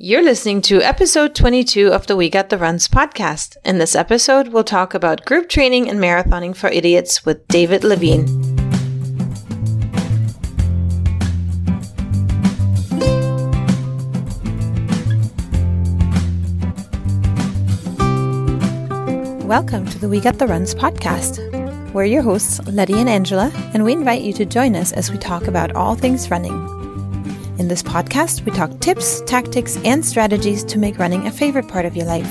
You're listening to episode 22 of the We Got the Runs podcast. In this episode, we'll talk about group training and marathoning for idiots with David Levine. Welcome to the We Got the Runs podcast. We're your hosts, Letty and Angela, and we invite you to join us as we talk about all things running in this podcast, we talk tips, tactics, and strategies to make running a favorite part of your life.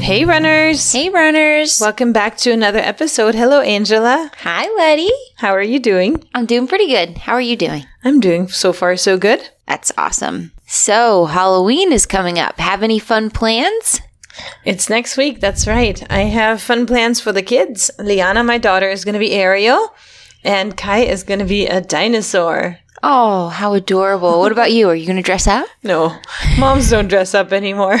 Hey, runners! Hey, runners! Welcome back to another episode. Hello, Angela. Hi, Letty. How are you doing? I'm doing pretty good. How are you doing? I'm doing so far so good. That's awesome. So, Halloween is coming up. Have any fun plans? It's next week. That's right. I have fun plans for the kids. Liana, my daughter, is going to be Ariel. And Kai is going to be a dinosaur. Oh, how adorable. What about you? Are you going to dress up? No, moms don't dress up anymore.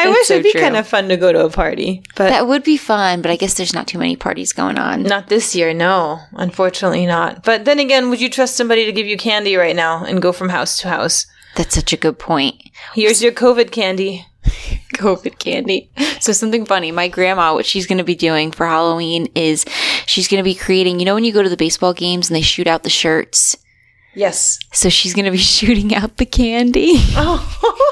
I wish so it'd be kind of fun to go to a party, but that would be fun. But I guess there's not too many parties going on. Not this year, no. Unfortunately, not. But then again, would you trust somebody to give you candy right now and go from house to house? That's such a good point. Here's your COVID candy. COVID candy. So something funny. My grandma, what she's going to be doing for Halloween is she's going to be creating, you know, when you go to the baseball games and they shoot out the shirts? Yes. So she's going to be shooting out the candy. Oh.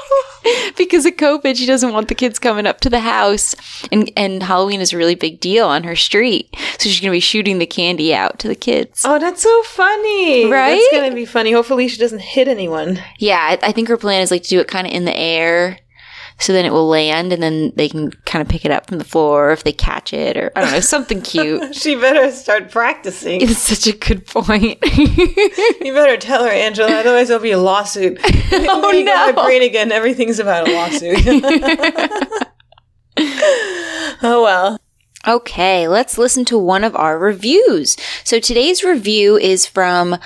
because of COVID, she doesn't want the kids coming up to the house. And, and Halloween is a really big deal on her street. So she's going to be shooting the candy out to the kids. Oh, that's so funny. Right? That's going to be funny. Hopefully she doesn't hit anyone. Yeah, I, I think her plan is like to do it kind of in the air so then it will land and then they can kind of pick it up from the floor if they catch it or I don't know, something cute. she better start practicing. It's such a good point. you better tell her, Angela, otherwise there'll be a lawsuit. oh no. my brain again. Everything's about a lawsuit. oh well. Okay, let's listen to one of our reviews. So today's review is from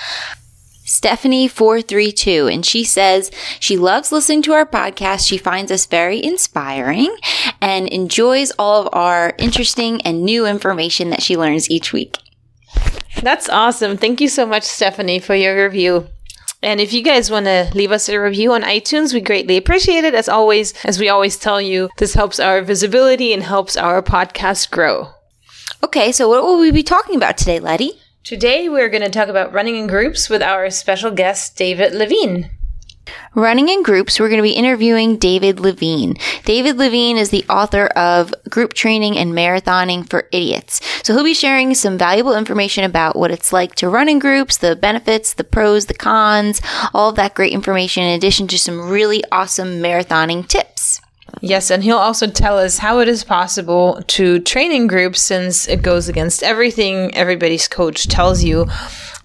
Stephanie432, and she says she loves listening to our podcast. She finds us very inspiring and enjoys all of our interesting and new information that she learns each week. That's awesome. Thank you so much, Stephanie, for your review. And if you guys want to leave us a review on iTunes, we greatly appreciate it. As always, as we always tell you, this helps our visibility and helps our podcast grow. Okay, so what will we be talking about today, Letty? Today, we're going to talk about running in groups with our special guest, David Levine. Running in groups, we're going to be interviewing David Levine. David Levine is the author of Group Training and Marathoning for Idiots. So he'll be sharing some valuable information about what it's like to run in groups, the benefits, the pros, the cons, all of that great information, in addition to some really awesome marathoning tips. Yes, and he'll also tell us how it is possible to train in groups since it goes against everything everybody's coach tells you.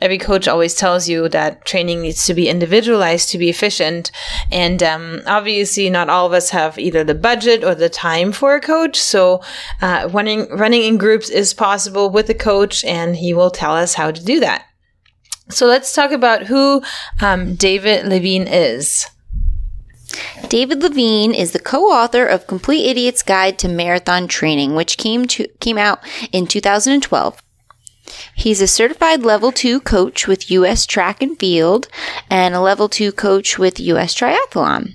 Every coach always tells you that training needs to be individualized to be efficient. And um, obviously, not all of us have either the budget or the time for a coach. So, uh, running, running in groups is possible with a coach, and he will tell us how to do that. So, let's talk about who um, David Levine is. David Levine is the co-author of Complete Idiot's Guide to Marathon Training, which came to came out in 2012. He's a certified level 2 coach with US Track and Field and a level 2 coach with US Triathlon.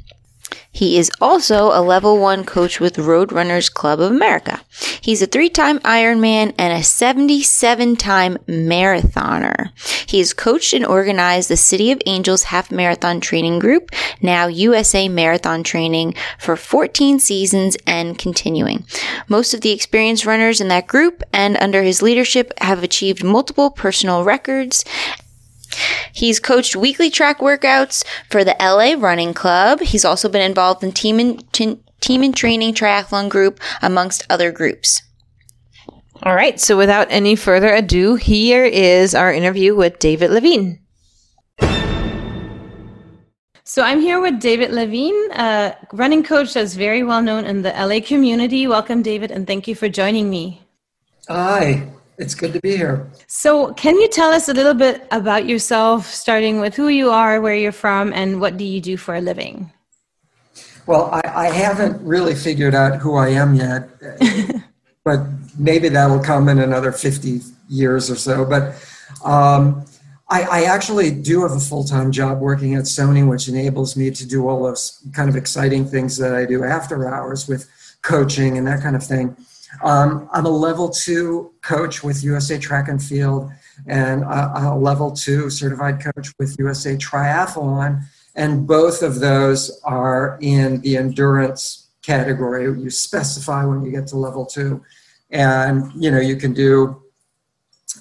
He is also a level one coach with Roadrunners Club of America. He's a three time Ironman and a 77 time marathoner. He has coached and organized the City of Angels Half Marathon Training Group, now USA Marathon Training, for 14 seasons and continuing. Most of the experienced runners in that group and under his leadership have achieved multiple personal records He's coached weekly track workouts for the LA Running Club. He's also been involved in team and, Team in Training triathlon group, amongst other groups. All right. So without any further ado, here is our interview with David Levine. So I'm here with David Levine, a running coach that's very well known in the LA community. Welcome, David, and thank you for joining me. Hi. It's good to be here. So, can you tell us a little bit about yourself, starting with who you are, where you're from, and what do you do for a living? Well, I, I haven't really figured out who I am yet, but maybe that'll come in another 50 years or so. But um, I, I actually do have a full time job working at Sony, which enables me to do all those kind of exciting things that I do after hours with coaching and that kind of thing. Um, I'm a level two coach with USA Track and Field, and a, a level two certified coach with USA Triathlon. And both of those are in the endurance category. You specify when you get to level two. And, you know, you can do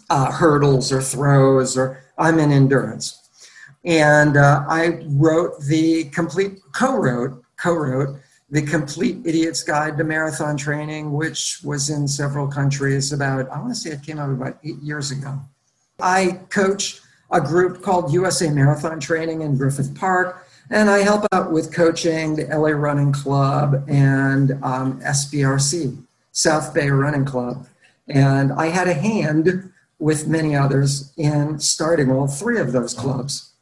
uh, hurdles or throws or I'm in endurance. And uh, I wrote the complete, co-wrote, co-wrote the complete idiot's guide to marathon training, which was in several countries about, I want to say it came out about eight years ago. I coach a group called USA Marathon Training in Griffith Park, and I help out with coaching the LA Running Club and um, SBRC, South Bay Running Club. And I had a hand with many others in starting all three of those clubs.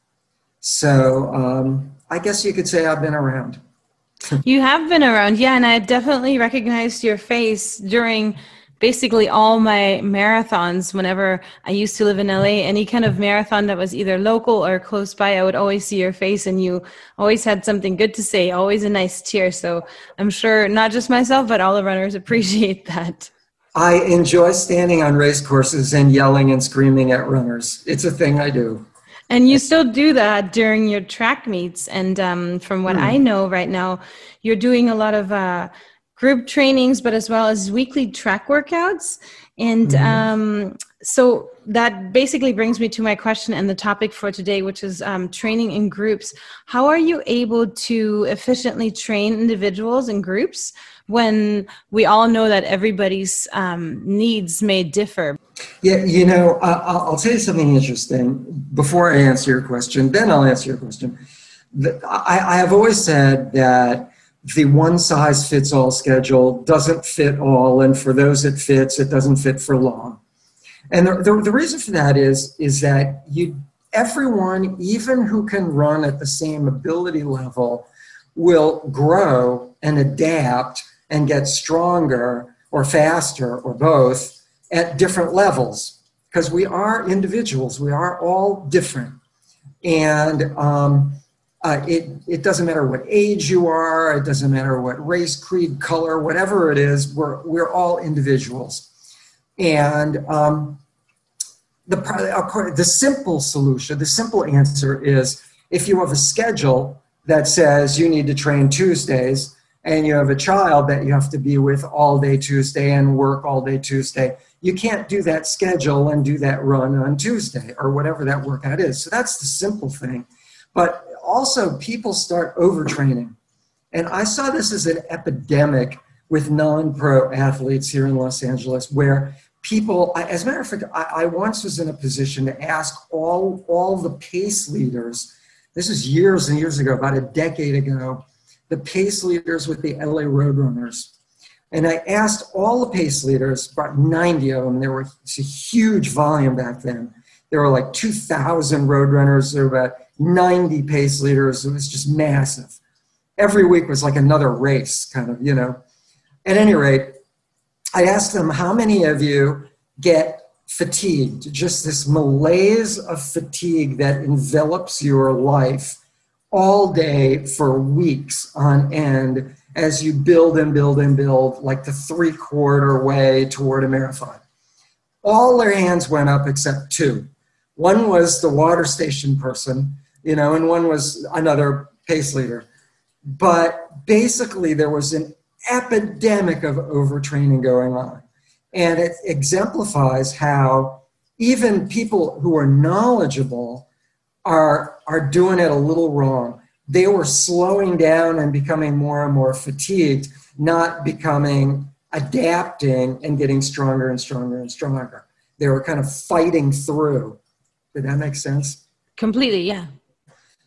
So um, I guess you could say I've been around. You have been around, yeah, and I definitely recognized your face during basically all my marathons whenever I used to live in LA. Any kind of marathon that was either local or close by, I would always see your face and you always had something good to say, always a nice cheer. So I'm sure not just myself, but all the runners appreciate that. I enjoy standing on race courses and yelling and screaming at runners. It's a thing I do. And you still do that during your track meets. And um, from what mm. I know right now, you're doing a lot of uh, group trainings, but as well as weekly track workouts. And mm-hmm. um, so that basically brings me to my question and the topic for today, which is um, training in groups. How are you able to efficiently train individuals and groups when we all know that everybody's um, needs may differ? Yeah, you know, uh, I'll tell you something interesting before I answer your question, then I'll answer your question. I, I have always said that the one size fits all schedule doesn't fit all, and for those it fits, it doesn't fit for long. And the, the, the reason for that is, is that you, everyone, even who can run at the same ability level, will grow and adapt and get stronger or faster or both at different levels because we are individuals. We are all different. And um, uh, it, it doesn't matter what age you are, it doesn't matter what race, creed, color, whatever it is, we're, we're all individuals. And um, the, the simple solution, the simple answer is if you have a schedule that says you need to train Tuesdays and you have a child that you have to be with all day Tuesday and work all day Tuesday, you can't do that schedule and do that run on Tuesday or whatever that workout is. So that's the simple thing. But also people start overtraining. And I saw this as an epidemic with non pro athletes here in Los Angeles where people, as a matter of fact, I, I, once was in a position to ask all, all the pace leaders, this is years and years ago, about a decade ago, the pace leaders with the LA Roadrunners. And I asked all the pace leaders, about 90 of them, there was a huge volume back then. There were like 2,000 Roadrunners, there were about 90 pace leaders. It was just massive. Every week was like another race, kind of, you know. At any rate, I asked them, how many of you get fatigued? Just this malaise of fatigue that envelops your life all day for weeks on end as you build and build and build, like the three quarter way toward a marathon. All their hands went up except two. One was the water station person, you know, and one was another pace leader. But basically, there was an epidemic of overtraining going on. And it exemplifies how even people who are knowledgeable are, are doing it a little wrong. They were slowing down and becoming more and more fatigued, not becoming adapting and getting stronger and stronger and stronger. They were kind of fighting through. Did that make sense? Completely, yeah.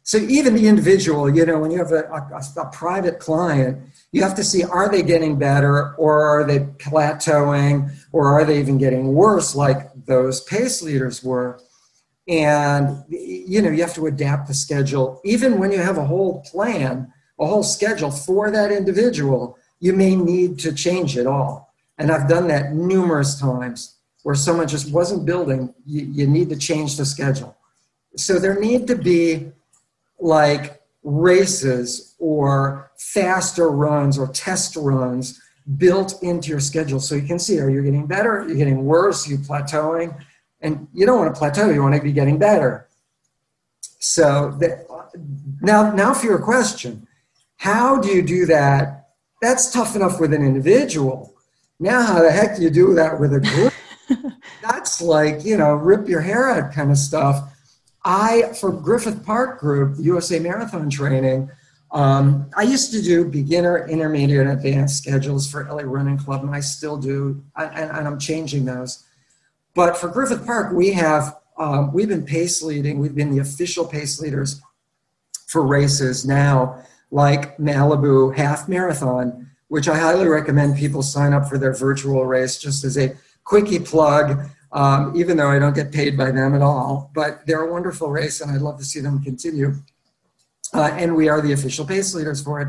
So even the individual, you know, when you have a, a, a, private client, you have to see are they getting better or are they plateauing or are they even getting worse like those pace leaders were. And you know, you have to adapt the schedule. Even when you have a whole plan, a whole schedule for that individual, you may need to change it all. And I've done that numerous times where someone just wasn't building, you, you need to change the schedule. So there need to be like races or faster runs or test runs built into your schedule. So you can see are you getting better? Are you getting worse? Are you plateauing and you don't want to plateau you want to be getting better. So that, now now for your question. How do you do that? That's tough enough with an individual. Now how the heck do you do that with a group? That's like you know rip your hair out kind of stuff. I for griffith park group usa marathon training um, I used to do beginner, intermediate, and advanced schedules for LA Running Club, and I still do, and, and I'm changing those. But for Griffith Park, we have um, we've been pace leading. We've been the official pace leaders for races now, like Malibu Half Marathon, which I highly recommend people sign up for their virtual race. Just as a quickie plug, um, even though I don't get paid by them at all, but they're a wonderful race, and I'd love to see them continue uh, and we are the official pace leaders for it.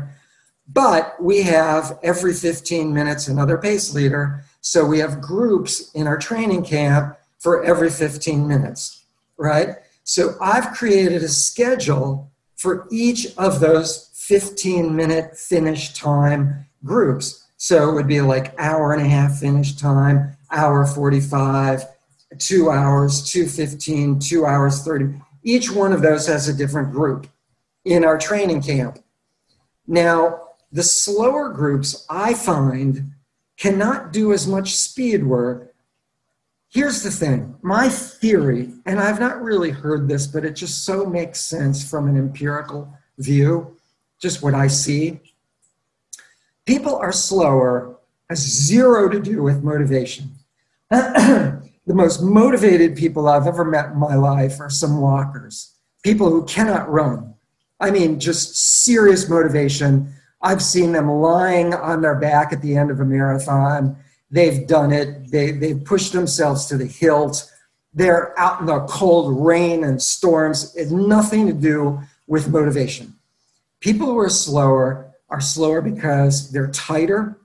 But we have every 15 minutes another pace leader. So we have groups in our training camp for every 15 minutes, right? So I've created a schedule for each of those 15 minute finish time groups. So it would be like hour and a half finish time, hour 45, two hours, 215, two hours 30. Each one of those has a different group in our training camp. Now, the slower groups I find cannot do as much speed work. Here's the thing my theory, and I've not really heard this, but it just so makes sense from an empirical view, just what I see. People are slower has zero to do with motivation. the most motivated people I've ever met in my life are some walkers, people who cannot run I mean, just serious motivation. I've seen them lying on their back at the end of a marathon. They've done it. They, they've pushed themselves to the hilt. They're out in the cold rain and storms. It's nothing to do with motivation. People who are slower are slower because they're tighter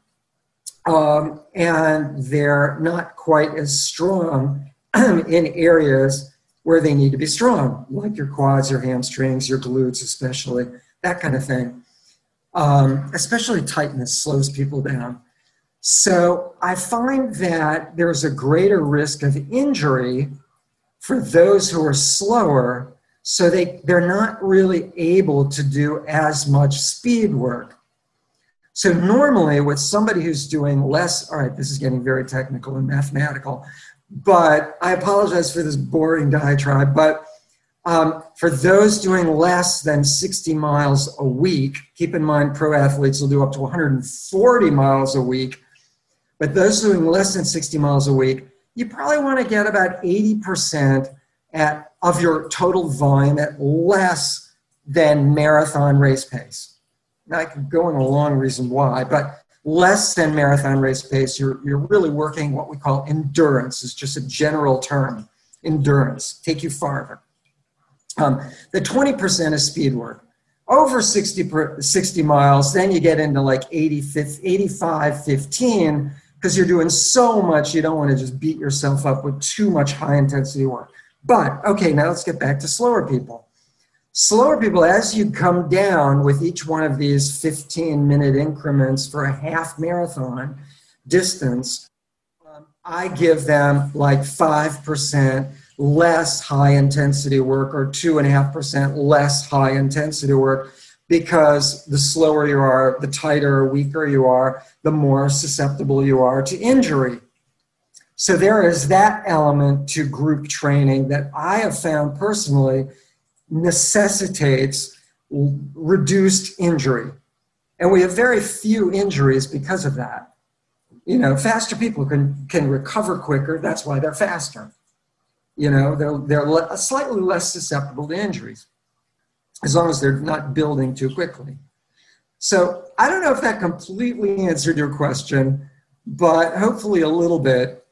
um, and they're not quite as strong in areas where they need to be strong, like your quads, your hamstrings, your glutes, especially, that kind of thing. Um, especially tightness slows people down. So I find that there's a greater risk of injury for those who are slower, so they, they're not really able to do as much speed work. So normally with somebody who's doing less, all right, this is getting very technical and mathematical, but I apologize for this boring diatribe. But um, for those doing less than 60 miles a week, keep in mind pro athletes will do up to 140 miles a week. But those doing less than 60 miles a week, you probably want to get about 80% at, of your total volume at less than marathon race pace. Now, I could go on a long reason why, but less than marathon race pace, you're, you're really working what we call endurance, is just a general term. Endurance, take you farther. Um, the 20% is speed work. Over 60, per, 60 miles, then you get into like 80, 85, 15, because you're doing so much, you don't want to just beat yourself up with too much high intensity work. But okay, now let's get back to slower people. Slower people, as you come down with each one of these 15 minute increments for a half marathon distance, um, I give them like 5% less high intensity work or 2.5% less high intensity work because the slower you are, the tighter or weaker you are, the more susceptible you are to injury. So there is that element to group training that I have found personally necessitates reduced injury. And we have very few injuries because of that. You know, faster people can, can recover quicker. That's why they're faster. You know, they're, they're slightly less susceptible to injuries as long as they're not building too quickly. So I don't know if that completely answered your question, but hopefully a little bit.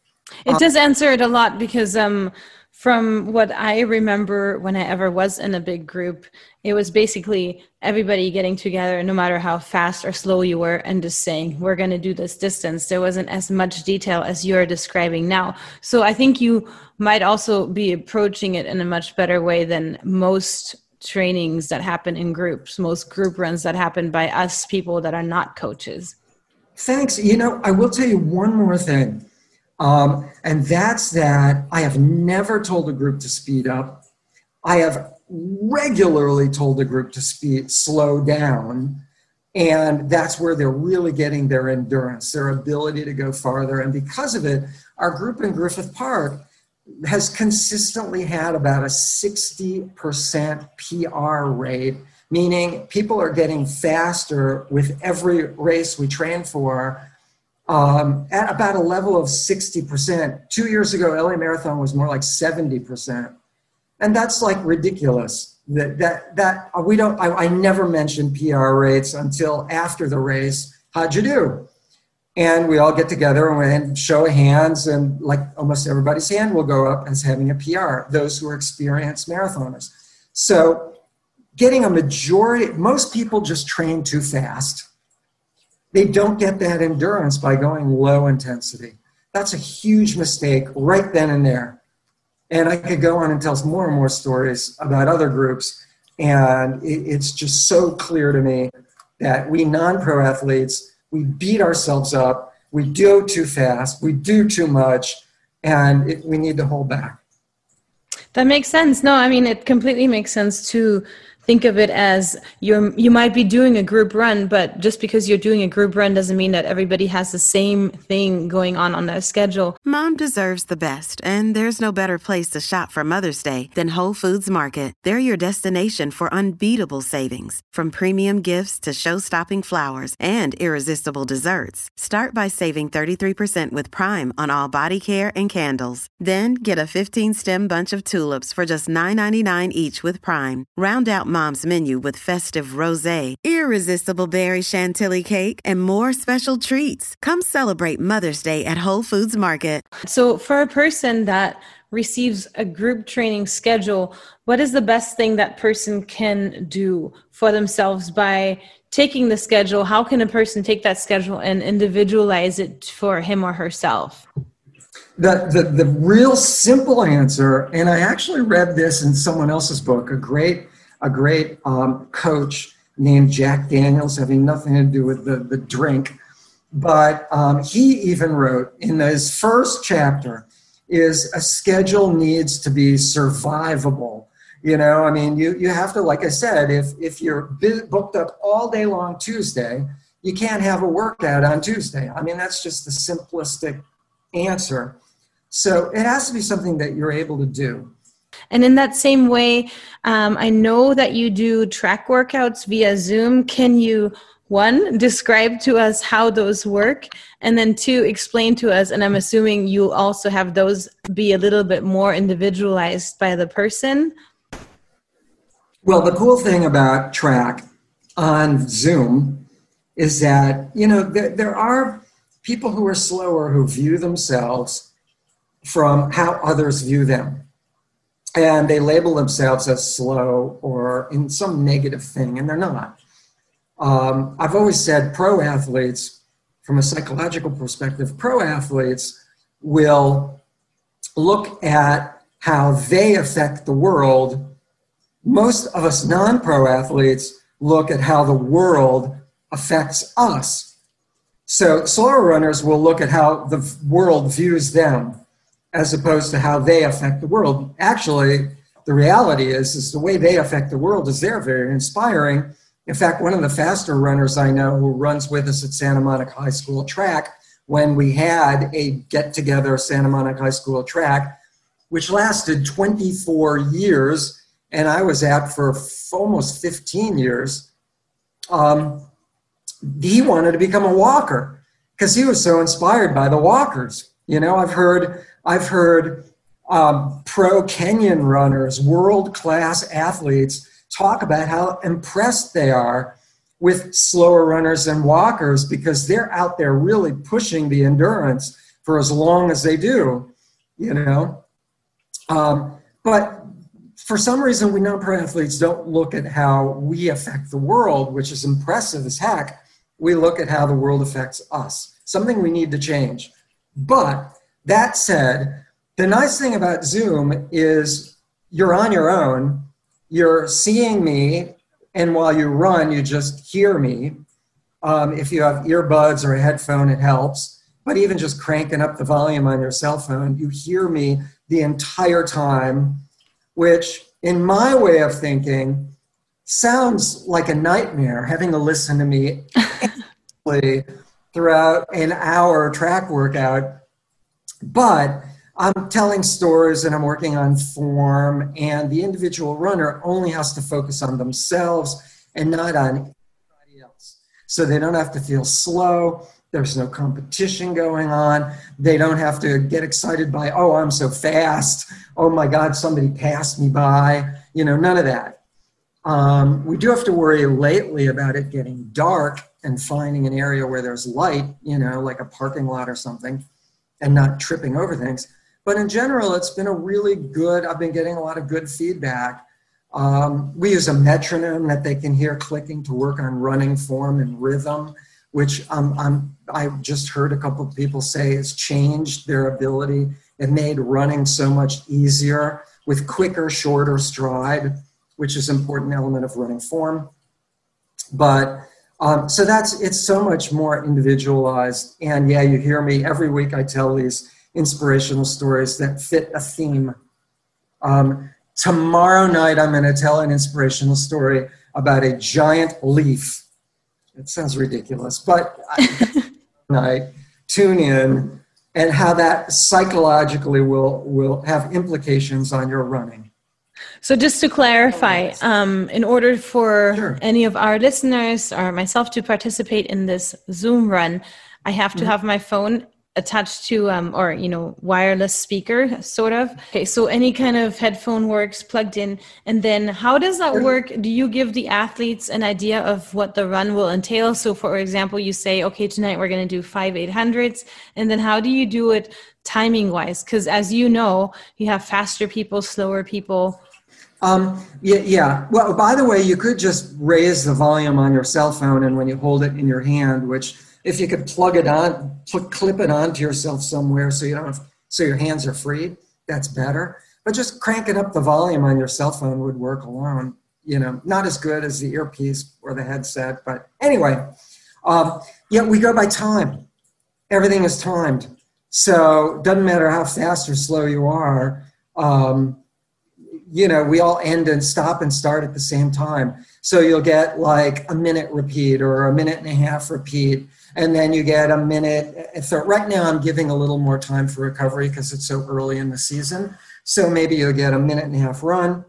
It does answer it a lot because um, from what I remember when I ever was in a big group, it was basically everybody getting together, no matter how fast or slow you were, and just saying, We're going to do this distance. There wasn't as much detail as you're describing now. So I think you might also be approaching it in a much better way than most trainings that happen in groups, most group runs that happen by us people that are not coaches. Thanks. You know, I will tell you one more thing um, and that's that I have never told a group to speed up. I have regularly told a group to speed, slow down. And that's where they're really getting their endurance, their ability to go farther. And because of it, our group in Griffith Park has consistently had about a 60% PR rate, meaning people are getting faster with every race we train for um, at about a level of 60%. Two years ago, LA Marathon was more like 70%. And that's like ridiculous. That, that, that uh, we don't, I, I never mentioned PR rates until after the race. How'd you do? And we all get together and show hands, and like almost everybody's hand will go up as having a PR, those who are experienced marathoners. So, getting a majority, most people just train too fast they don't get that endurance by going low intensity. That's a huge mistake right then and there. And I could go on and tell more and more stories about other groups. And it's just so clear to me that we non pro athletes, we beat ourselves up, we do too fast, we do too much, and it, we need to hold back. That makes sense. No, I mean, it completely makes sense to think of it as you're you might be doing a group run but just because you're doing a group run doesn't mean that everybody has the same thing going on on their schedule. Mom deserves the best and there's no better place to shop for mother's day than whole foods market. They're your destination for unbeatable savings from premium gifts to show-stopping flowers and irresistible desserts. Start by saving 33% with prime on all body care and candles. Then get a 15 stem bunch of tulips for just $9.99 each with prime. Round out Mom's menu with festive rosé, irresistible berry chantilly cake, and more special treats. Come celebrate Mother's Day at Whole Foods Market. So, for a person that receives a group training schedule, what is the best thing that person can do for themselves by taking the schedule? How can a person take that schedule and individualize it for him or herself? The, the, the real simple answer, and I actually read this in someone else's book, a great a great um, coach named Jack Daniels, having nothing to do with the, the drink. But um, he even wrote in his first chapter is a schedule needs to be survivable. You know, I mean, you, you have to, like I said, if, if you're booked up all day long Tuesday, you can't have a workout on Tuesday. I mean, that's just the simplistic answer. So it has to be something that you're able to do. And in that same way, um, I know that you do track workouts via Zoom. Can you, one, describe to us how those work? And then two, explain to us, and I'm assuming you also have those be a little bit more individualized by the person. Well, the cool thing about track on Zoom is that, you know, there, there are people who are slower who view themselves from how others view them and they label themselves as slow or in some negative thing, and they're not. Um, I've always said pro athletes, from a psychological perspective, pro athletes will look at how they affect the world. Most of us non pro athletes look at how the world affects us. So, slower runners will look at how the world views them as opposed to how they affect the world. Actually, the reality is, is the way they affect the world is they're very inspiring. In fact, one of the faster runners I know who runs with us at Santa Monica High School track, when we had a get together Santa Monica High School track, which lasted 24 years, and I was at for almost 15 years, um, he wanted to become a walker because he was so inspired by the walkers. You know, I've heard I've heard um, pro Kenyan runners, world class athletes, talk about how impressed they are with slower runners and walkers because they're out there really pushing the endurance for as long as they do, you know. Um, but for some reason, we non-pro athletes don't look at how we affect the world, which is impressive as heck. We look at how the world affects us. Something we need to change. But that said, the nice thing about Zoom is you're on your own. You're seeing me, and while you run, you just hear me. Um, if you have earbuds or a headphone, it helps. But even just cranking up the volume on your cell phone, you hear me the entire time, which, in my way of thinking, sounds like a nightmare having to listen to me throughout an hour track workout. But I'm telling stories and I'm working on form, and the individual runner only has to focus on themselves and not on anybody else. So they don't have to feel slow. There's no competition going on. They don't have to get excited by, oh, I'm so fast. Oh my God, somebody passed me by. You know, none of that. Um, we do have to worry lately about it getting dark and finding an area where there's light, you know, like a parking lot or something, and not tripping over things. But in general, it's been a really good, I've been getting a lot of good feedback. Um, we use a metronome that they can hear clicking to work on running form and rhythm, which um, I'm, I just heard a couple of people say has changed their ability. It made running so much easier with quicker, shorter stride, which is an important element of running form. But um, so that's it's so much more individualized. And yeah, you hear me every week. I tell these inspirational stories that fit a theme. Um, tomorrow night, I'm going to tell an inspirational story about a giant leaf. It sounds ridiculous, but night, tune in and how that psychologically will, will have implications on your running. So, just to clarify, um, in order for sure. any of our listeners or myself to participate in this Zoom run, I have to mm-hmm. have my phone attached to um, or you know wireless speaker sort of. Okay. So any kind of headphone works plugged in. And then how does that work? Do you give the athletes an idea of what the run will entail? So for example you say okay tonight we're going to do five eight hundreds. And then how do you do it timing wise because as you know you have faster people slower people um, yeah, yeah. Well, by the way, you could just raise the volume on your cell phone, and when you hold it in your hand, which if you could plug it on, clip it onto yourself somewhere so you don't have, so your hands are free, that's better. But just cranking up the volume on your cell phone would work alone. You know, not as good as the earpiece or the headset, but anyway, um, yeah, we go by time. Everything is timed, so doesn't matter how fast or slow you are. Um, you know, we all end and stop and start at the same time. So you'll get like a minute repeat or a minute and a half repeat and then you get a minute. So right now, I'm giving a little more time for recovery because it's so early in the season. So maybe you'll get a minute and a half run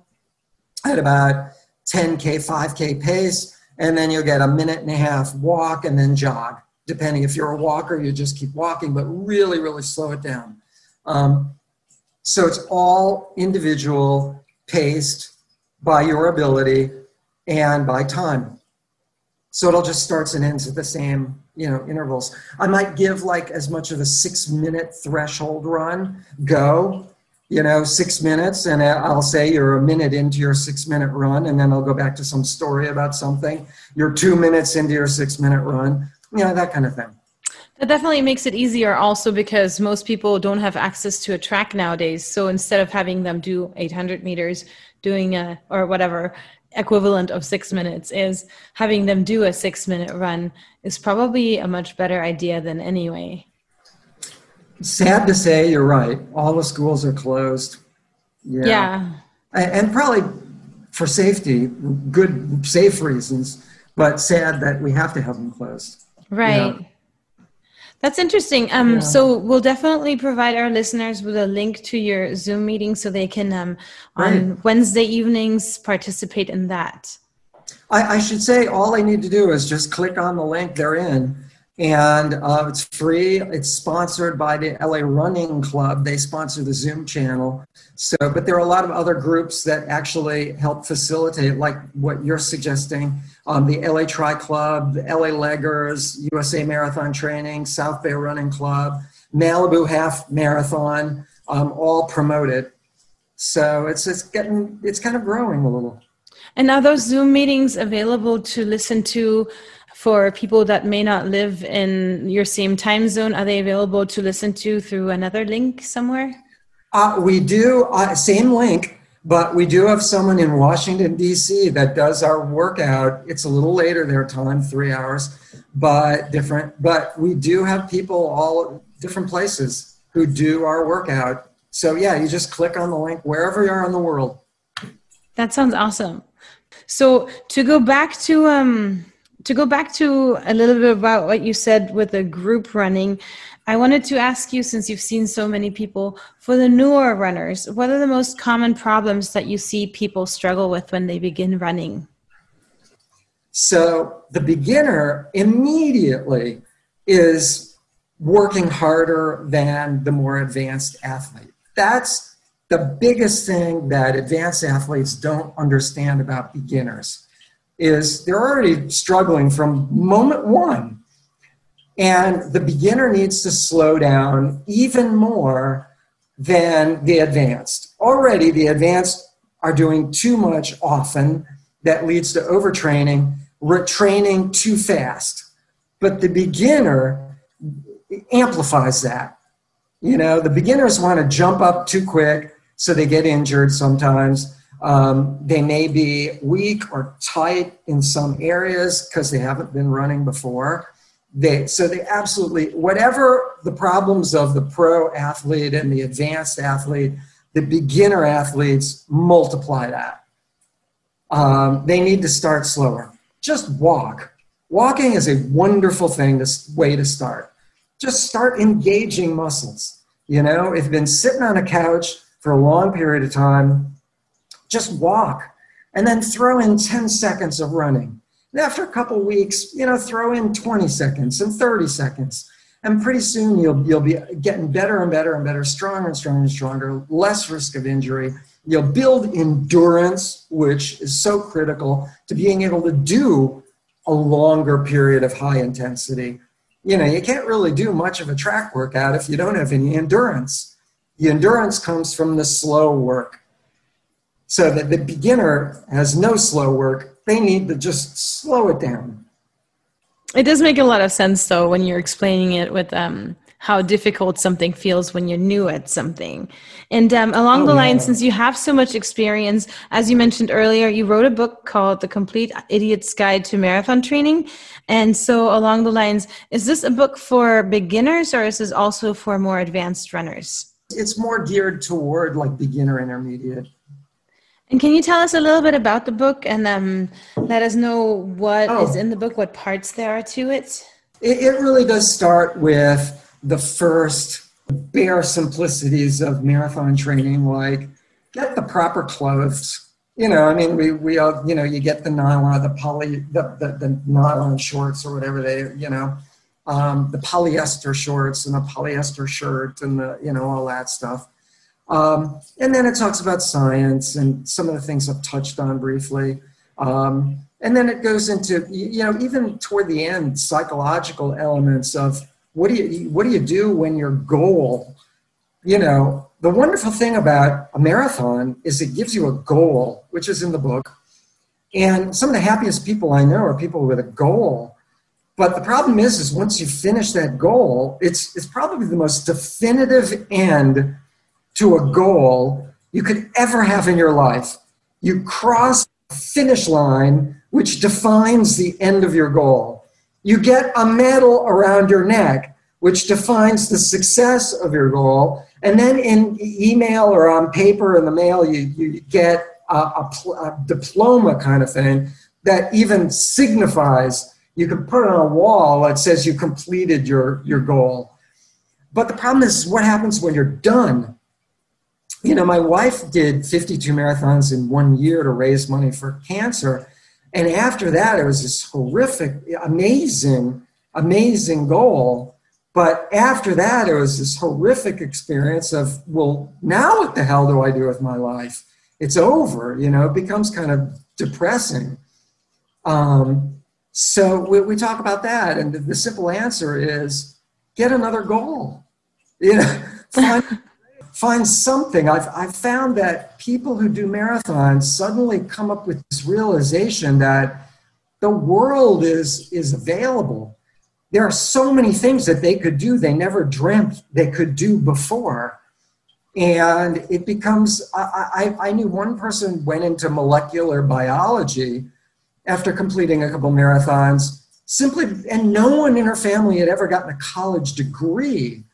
at about 10k, 5k pace, and then you'll get a minute and a half walk and then jog. Depending if you're a walker, you just keep walking, but really, really slow it down. Um, so it's all individual, paced by your ability and by time. So it'll just starts and ends at the same you know intervals. I might give like as much of a six minute threshold run go you know six minutes and uh, i'll say you're a minute into your six minute run and then i'll go back to some story about something. You're two minutes into your six minute run. You know that kind of thing that definitely makes it easier also because most people don't have access to a track nowadays so instead of having them do 800 meters doing a or whatever equivalent of six minutes is having them do a six minute run is probably a much better idea than anyway. Sad to say, you're right. All the schools are closed. Yeah. yeah. And probably for safety, good, safe reasons, but sad that we have to have them closed. Right. That's interesting. Um, yeah. So we'll definitely provide our listeners with a link to your Zoom meeting so they can um, on right. Wednesday evenings participate in that. I, I, should say all I need to do is just click on the link they're in, and uh, it's free. It's sponsored by the LA Running Club. They sponsor the Zoom channel. So, but there are a lot of other groups that actually help facilitate, like what you're suggesting um, the LA Tri Club, LA Leggers, USA Marathon Training, South Bay Running Club, Malibu Half Marathon, um, all promoted. So it's it's getting it's kind of growing a little. And are those Zoom meetings available to listen to for people that may not live in your same time zone? Are they available to listen to through another link somewhere? Uh, we do, uh, same link, but we do have someone in Washington, D.C. that does our workout. It's a little later their time, three hours, but different. But we do have people all different places who do our workout. So, yeah, you just click on the link wherever you are in the world. That sounds awesome. So to go back to um to go back to a little bit about what you said with the group running, I wanted to ask you since you've seen so many people for the newer runners, what are the most common problems that you see people struggle with when they begin running? So the beginner immediately is working harder than the more advanced athlete. That's the biggest thing that advanced athletes don't understand about beginners is they're already struggling from moment one. And the beginner needs to slow down even more than the advanced. Already, the advanced are doing too much often that leads to overtraining, training too fast. But the beginner amplifies that. You know, the beginners want to jump up too quick, so they get injured sometimes. Um, they may be weak or tight in some areas because they haven't been running before. They, so they absolutely, whatever the problems of the pro athlete and the advanced athlete, the beginner athletes multiply that. Um, they need to start slower. Just walk. Walking is a wonderful thing, this way to start. Just start engaging muscles. You know, if you've been sitting on a couch for a long period of time, just walk and then throw in 10 seconds of running. And after a couple weeks, you know, throw in 20 seconds and 30 seconds. And pretty soon you'll, you'll be getting better and better and better, stronger and stronger and stronger, less risk of injury. You'll build endurance, which is so critical to being able to do a longer period of high intensity. You know, you can't really do much of a track workout if you don't have any endurance. The endurance comes from the slow work. So that the beginner has no slow work. They need to just slow it down. It does make a lot of sense, though, when you're explaining it with um, how difficult something feels when you're new at something. And um, along oh, the line, yeah. since you have so much experience, as you mentioned earlier, you wrote a book called The Complete Idiot's Guide to Marathon Training. And so, along the lines, is this a book for beginners or is this also for more advanced runners? It's more geared toward like beginner intermediate. And can you tell us a little bit about the book and um, let us know what oh. is in the book, what parts there are to it? it? It really does start with the first bare simplicities of marathon training, like get the proper clothes. You know, I mean, we, we all, you know, you get the nylon, the poly, the, the, the nylon shorts or whatever they, you know, um, the polyester shorts and the polyester shirt and the, you know, all that stuff. Um, and then it talks about science and some of the things I've touched on briefly. Um, and then it goes into, you know, even toward the end, psychological elements of what do you, what do you do when your goal, you know, the wonderful thing about a marathon is it gives you a goal, which is in the book. And some of the happiest people I know are people with a goal. But the problem is, is once you finish that goal, it's, it's probably the most definitive end to a goal you could ever have in your life. You cross a finish line, which defines the end of your goal. You get a medal around your neck, which defines the success of your goal. And then in email or on paper in the mail, you, you get a, a, a diploma kind of thing that even signifies you can put it on a wall that says you completed your, your goal. But the problem is what happens when you're done you know, my wife did 52 marathons in one year to raise money for cancer. And after that, it was this horrific, amazing, amazing goal. But after that, it was this horrific experience of, well, now what the hell do I do with my life? It's over, you know, it becomes kind of depressing. Um, so we, we talk about that. And the, the simple answer is get another goal. You know, find, find something. I've, I've found that people who do marathons suddenly come up with this realization that the world is, is available. There are so many things that they could do they never dreamt they could do before. And it becomes, I, I, I knew one person went into molecular biology after completing a couple marathons simply, and no one in her family had ever gotten a college degree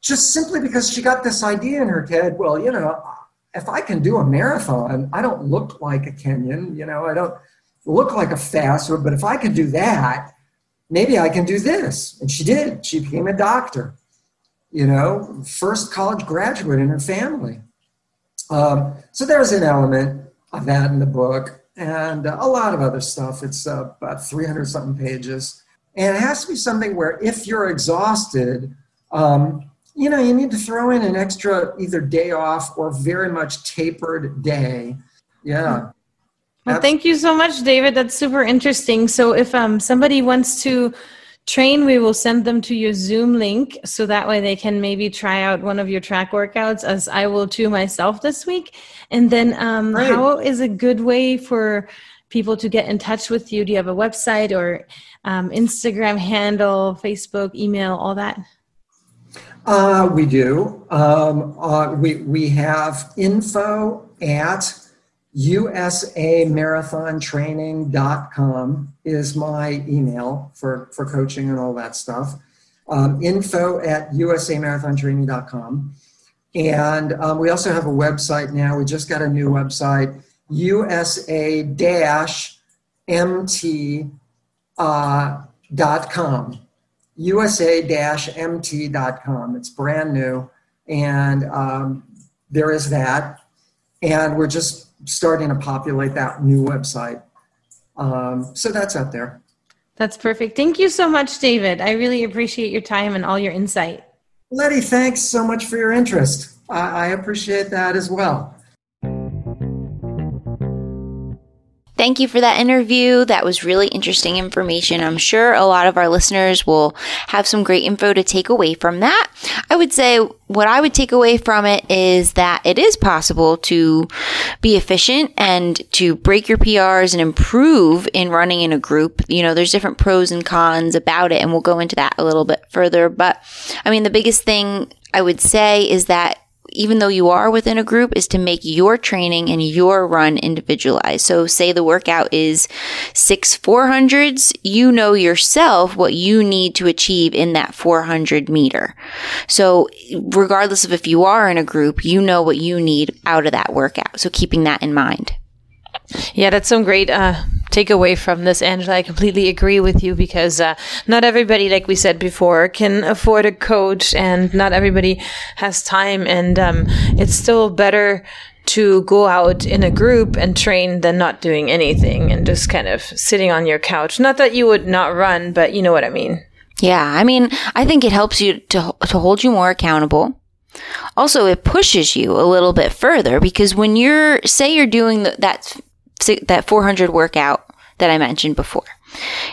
just simply because she got this idea in her head well you know if i can do a marathon i don't look like a kenyan you know i don't look like a faster but if i can do that maybe i can do this. And she did. She became a doctor you know first college graduate in her family. Um, so there's an element of that in the book and a lot of other stuff. It's uh, about 300 something pages. And it has to be something where if you're exhausted um, you know, you need to throw in an extra either day off or very much tapered day. Yeah. Well, thank you so much, David. That's super interesting. So, if um, somebody wants to train, we will send them to your Zoom link so that way they can maybe try out one of your track workouts, as I will too myself this week. And then, um, right. how is a good way for people to get in touch with you? Do you have a website or um, Instagram handle, Facebook, email, all that? Uh, we do. Um, uh, we, we have info at usamarathontraining.com is my email for, for coaching and all that stuff. Um, info at usamarathontraining.com. And um, we also have a website now. We just got a new website, usa-mt.com. Uh, usa-mt.com. It's brand new, and um, there is that. And we're just starting to populate that new website. Um, so that's out there. That's perfect. Thank you so much, David. I really appreciate your time and all your insight. Letty, thanks so much for your interest. I, I appreciate that as well. Thank you for that interview. That was really interesting information. I'm sure a lot of our listeners will have some great info to take away from that. I would say what I would take away from it is that it is possible to be efficient and to break your PRs and improve in running in a group. You know, there's different pros and cons about it, and we'll go into that a little bit further. But I mean, the biggest thing I would say is that even though you are within a group, is to make your training and your run individualized. So, say the workout is six 400s, you know yourself what you need to achieve in that 400 meter. So, regardless of if you are in a group, you know what you need out of that workout. So, keeping that in mind. Yeah, that's some great uh, takeaway from this, Angela. I completely agree with you because uh, not everybody, like we said before, can afford a coach, and not everybody has time. And um, it's still better to go out in a group and train than not doing anything and just kind of sitting on your couch. Not that you would not run, but you know what I mean. Yeah, I mean, I think it helps you to to hold you more accountable. Also, it pushes you a little bit further because when you're, say, you're doing the, that that 400 workout that I mentioned before.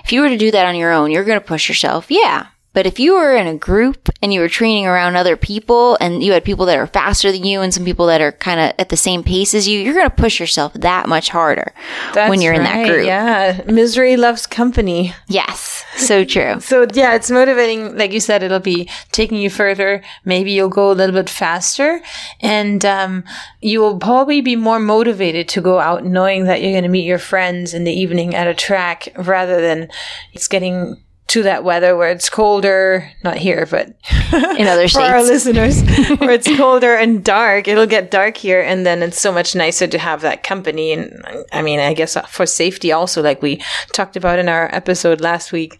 If you were to do that on your own, you're going to push yourself. Yeah. But if you were in a group and you were training around other people and you had people that are faster than you and some people that are kind of at the same pace as you, you're going to push yourself that much harder That's when you're right. in that group. Yeah. Misery loves company. Yes. So true. so yeah, it's motivating. Like you said, it'll be taking you further. Maybe you'll go a little bit faster and, um, you will probably be more motivated to go out knowing that you're going to meet your friends in the evening at a track rather than it's getting to that weather where it's colder, not here, but in other states. for our listeners, where it's colder and dark. It'll get dark here, and then it's so much nicer to have that company. And I mean, I guess for safety also, like we talked about in our episode last week.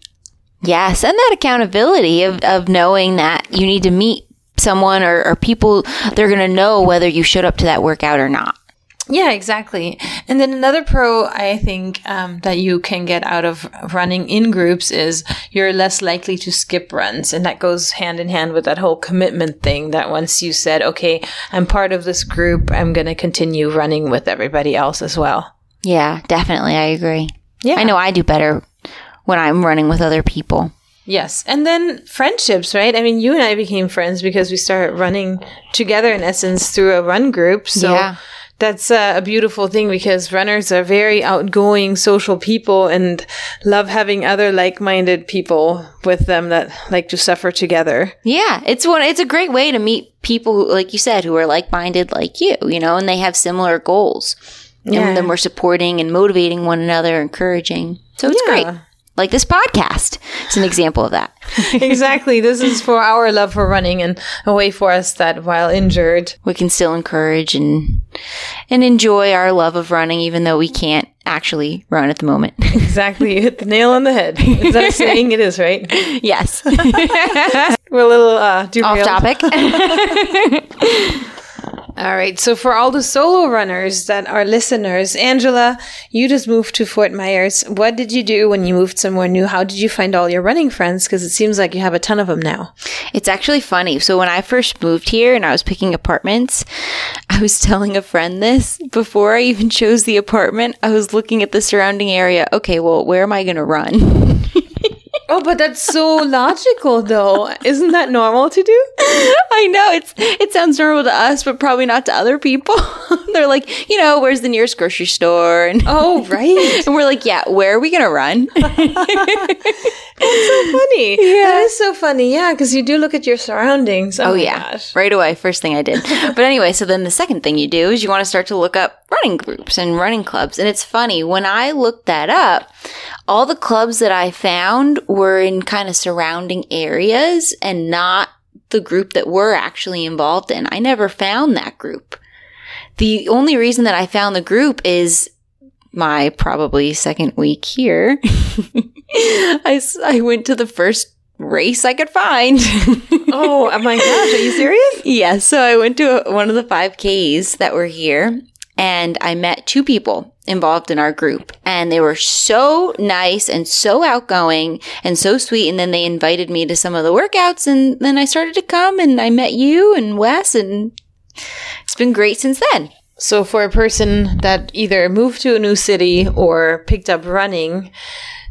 Yes, and that accountability of, of knowing that you need to meet someone or, or people, they're going to know whether you showed up to that workout or not. Yeah, exactly. And then another pro I think um, that you can get out of running in groups is you're less likely to skip runs. And that goes hand in hand with that whole commitment thing that once you said, okay, I'm part of this group, I'm going to continue running with everybody else as well. Yeah, definitely. I agree. Yeah. I know I do better when I'm running with other people. Yes. And then friendships, right? I mean, you and I became friends because we started running together in essence through a run group. So Yeah. That's uh, a beautiful thing because runners are very outgoing social people and love having other like-minded people with them that like to suffer together. Yeah, it's one. It's a great way to meet people who, like you said, who are like minded like you. You know, and they have similar goals. Yeah. And then we're supporting and motivating one another, encouraging. So it's Yeah. great. Like this podcast is an example of that. exactly. This is for our love for running and a way for us that while injured, We can still encourage and and enjoy our love of running, even though we can't actually run at the moment. exactly, you hit the nail on the head. Is that a saying? It is, right? yes, We're a little uh, derailed. off topic. All right. So for all the solo runners that are listeners, Angela, you just moved to Fort Myers. What did you do when you moved somewhere new? How did you find all your running friends? Because it seems like you have a ton of them now. It's actually funny. So when I first moved here and I was picking apartments, I was telling a friend this before I even chose the apartment. I was looking at the surrounding area. Okay, well, where am I going to run? Oh, but that's so logical, though. Isn't that normal to do? I know it's it sounds normal to us, but probably not to other people. They're like, you know, where's the nearest grocery store? And, Oh, right. and we're like, yeah, where are we going to run? It's so funny. Yeah. That is so funny. Yeah, because you do look at your surroundings. Oh, Oh yeah, gosh. right away. First thing I did. but anyway, so then the second thing you do is you want to start to look up running groups and running clubs. And it's funny when I looked that up, all the clubs that I found were in kind of surrounding areas and not the group that we're actually involved in. I never found that group. The only reason that I found the group is my probably second week here. I, I went to the first race I could find. Oh, oh my gosh. Are you serious? Yeah, so I went to a, one of the 5Ks that were here and I met two people involved in our group and they were so nice and so outgoing and so sweet and then they invited me to some of the workouts and then I started to come and I met you and Wes and it's been great since then. So, for a person that either moved to a new city or picked up running,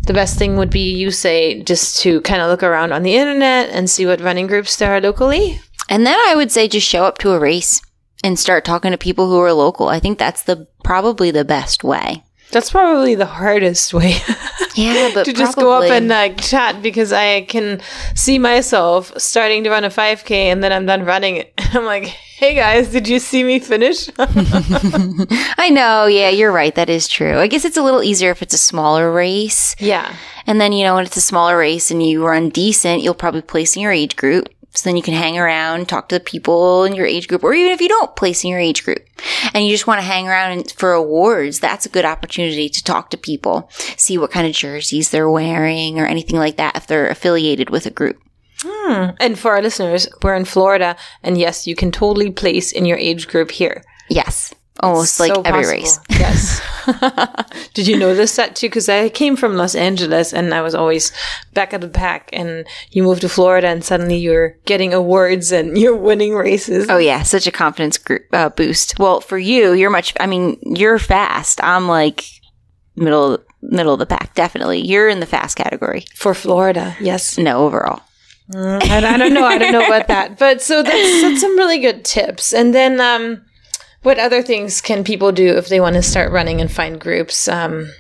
the best thing would be, you say, just to kind of look around on the internet and see what running groups there are locally. And then I would say just show up to a race and start talking to people who are local. I think that's the probably the best way. That's probably the hardest way Yeah, but to just go up and like chat because I can see myself starting to run a 5K and then I'm done running. It. I'm like, hey guys, did you see me finish? I know, yeah, you're right. That is true. I guess it's a little easier if it's a smaller race. yeah. And then, you know, when it's a smaller race and you run decent, you'll probably place in your age group. So then you can hang around, talk to the people in your age group, or even if you don't place in your age group and you just want to hang around for awards, that's a good opportunity to talk to people, see what kind of jerseys they're wearing or anything like that if they're affiliated with a group. Hmm. And for our listeners, we're in Florida, and yes, you can totally place in your age group here. Yes. Almost like So every possible. race. Yes. Did you notice that too? Because I came from Los Angeles and I was always back at the pack, and you moved to Florida, and suddenly you're getting awards and you're winning races. Oh yeah, such a confidence group, uh, boost. Well, for you, you're much. I mean, you're fast. I'm like middle middle of the pack. Definitely, you're in the fast category. For Florida, yes. No, overall. I, I don't know. I don't know about that. But so that's, that's some really good tips. And then, um, what other things can people do if they want to start running and find groups? Um,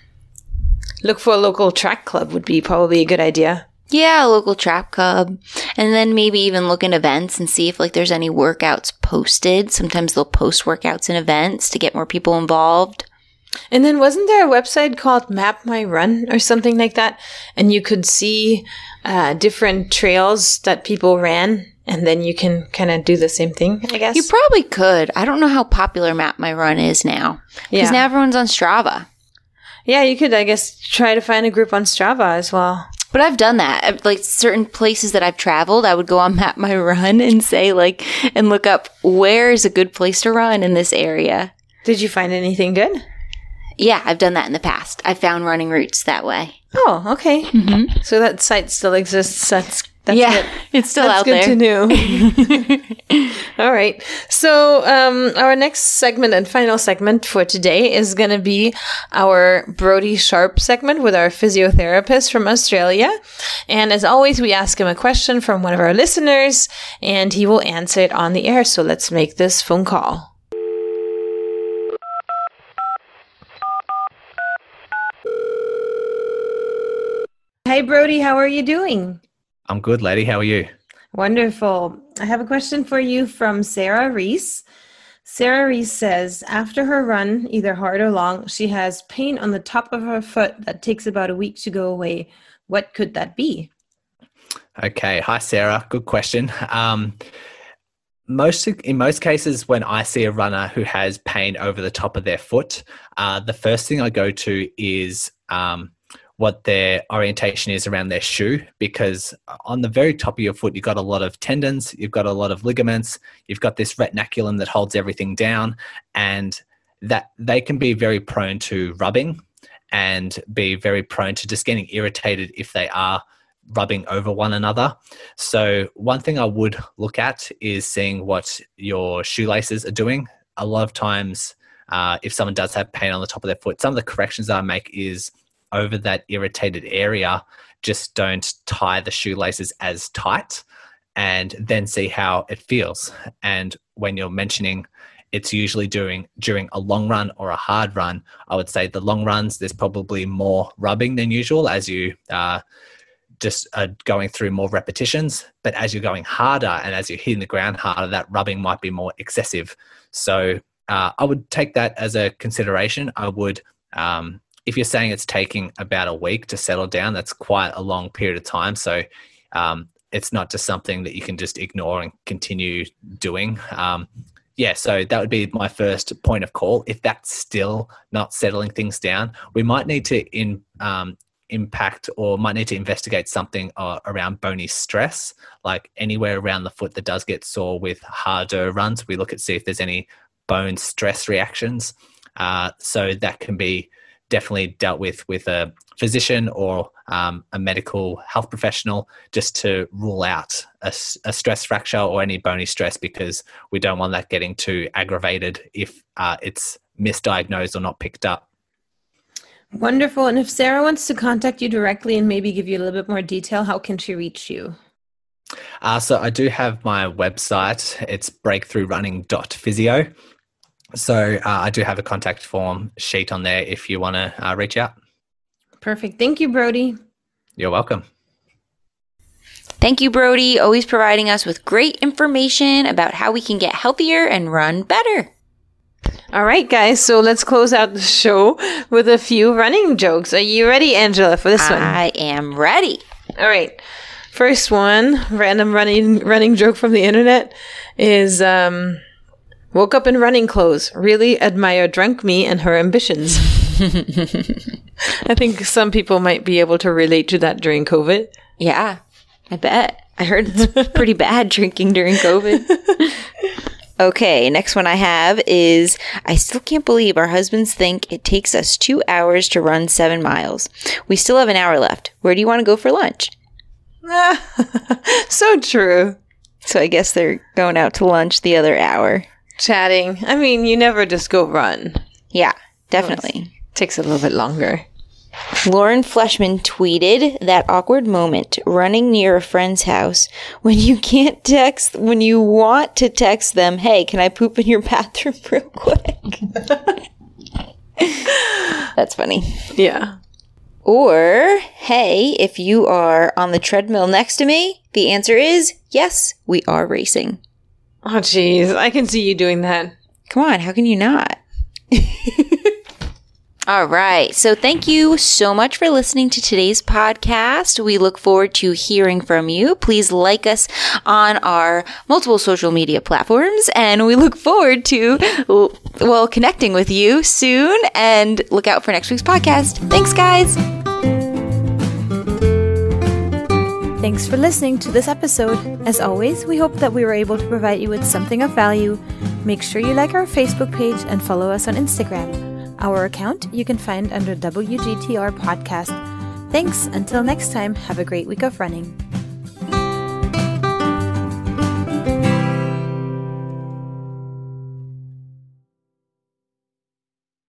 look for a local track club would be probably a good idea. Yeah, a local trap club, and then maybe even look in events and see if like there's any workouts posted. Sometimes they'll post workouts in events to get more people involved. And then wasn't there a website called Map My Run or something like that? And you could see uh, different trails that people ran, and then you can kind of do the same thing, I guess. You probably could. I don't know how popular Map My Run is now because Yeah. now everyone's on Strava. yeah, you could, I guess, try to find a group on Strava as well. But I've done that. Like certain places that I've traveled, I would go on Map My Run and say like, and look up where is a good place to run in this area. Did you find anything good? Yeah, I've done that in the past. I found running routes that way. Oh, okay. Mm-hmm. So that site still exists. That's That's yeah, good. it's still That's out good there. to know. All right. So, um, our next segment and final segment for today is going to be our Brody Sharp segment with our physiotherapist from Australia. And as always, we ask him a question from one of our listeners and he will answer it on the air. So, let's make this phone call. Hey Brody. How are you doing? I'm good, Letty. How are you? Wonderful. I have a question for you from Sarah Reese. Sarah Reese says, after her run, either hard or long, she has pain on the top of her foot that takes about a week to go away. What could that be? Okay. Hi, Sarah. Good question. Um, most in most cases, when I see a runner who has pain over the top of their foot, uh, the first thing I go to is um, what their orientation is around their shoe because on the very top of your foot you've got a lot of tendons you've got a lot of ligaments you've got this retinaculum that holds everything down and that they can be very prone to rubbing and be very prone to just getting irritated if they are rubbing over one another. So one thing i would look at is seeing what your shoelaces are doing. A lot of times uh, if someone does have pain on the top of their foot some of the corrections i make is over that irritated area, just don't tie the shoelaces as tight and then see how it feels. And when you're mentioning it's usually during during a long run or a hard run, I would say the long runs there's probably more rubbing than usual as you uh, just are going through more repetitions. But as you're going harder and as you're hitting the ground harder, that rubbing might be more excessive. So uh, I would take that as a consideration. I would um, if you're saying it's taking about a week to settle down, that's quite a long period of time. So um, it's not just something that you can just ignore and continue doing. Um, yeah, so that would be my first point of call. If that's still not settling things down, we might need to in, um, impact or might need to investigate something uh, around bony stress, like anywhere around the foot that does get sore with harder runs. We look at see if there's any bone stress reactions. Uh, so that can be definitely dealt with with a physician or um, a medical health professional just to rule out a, a, stress fracture or any bony stress because we don't want that getting too aggravated if uh, it's misdiagnosed or not picked up. Wonderful. And if Sarah wants to contact you directly and maybe give you a little bit more detail, how can she reach you? Uh, so I do have my website. It's breakthroughrunning.physio. So uh, I do have a contact form sheet on there if you want to uh, reach out. Perfect. Thank you, Brody. You're welcome. Thank you, Brody, always providing us with great information about how we can get healthier and run better. All right, guys. So let's close out the show with a few running jokes. Are you ready, Angela, for this one? I am ready. All right. First one, random running running joke from the internet is um Woke up in running clothes. Really admire drunk me and her ambitions. I think some people might be able to relate to that during COVID. Yeah, I bet. I heard it's pretty bad drinking during COVID. Okay, next one I have is I still can't believe our husbands think it takes us two hours to run seven miles. We still have an hour left. Where do you want to go for lunch? so true. So I guess they're going out to lunch the other hour chatting. I mean, you never just go run. Yeah, definitely. It takes a little bit longer. Lauren Fleshman tweeted that awkward moment running near a friend's house when you can't text, when you want to text them, hey, can I poop in your bathroom real quick? That's funny. Yeah. Or, hey, if you are on the treadmill next to me, the answer is yes, we are racing. Oh, jeez. I can see you doing that. Come on. How can you not? All right. So thank you so much for listening to today's podcast. We look forward to hearing from you. Please like us on our multiple social media platforms and we look forward to, well, connecting with you soon and look out for next week's podcast. Thanks, guys. Thanks for listening to this episode. As always, we hope that we were able to provide you with something of value. Make sure you like our Facebook page and follow us on Instagram. Our account you can find under WGTR Podcast. Thanks. Until next time, have a great week of running.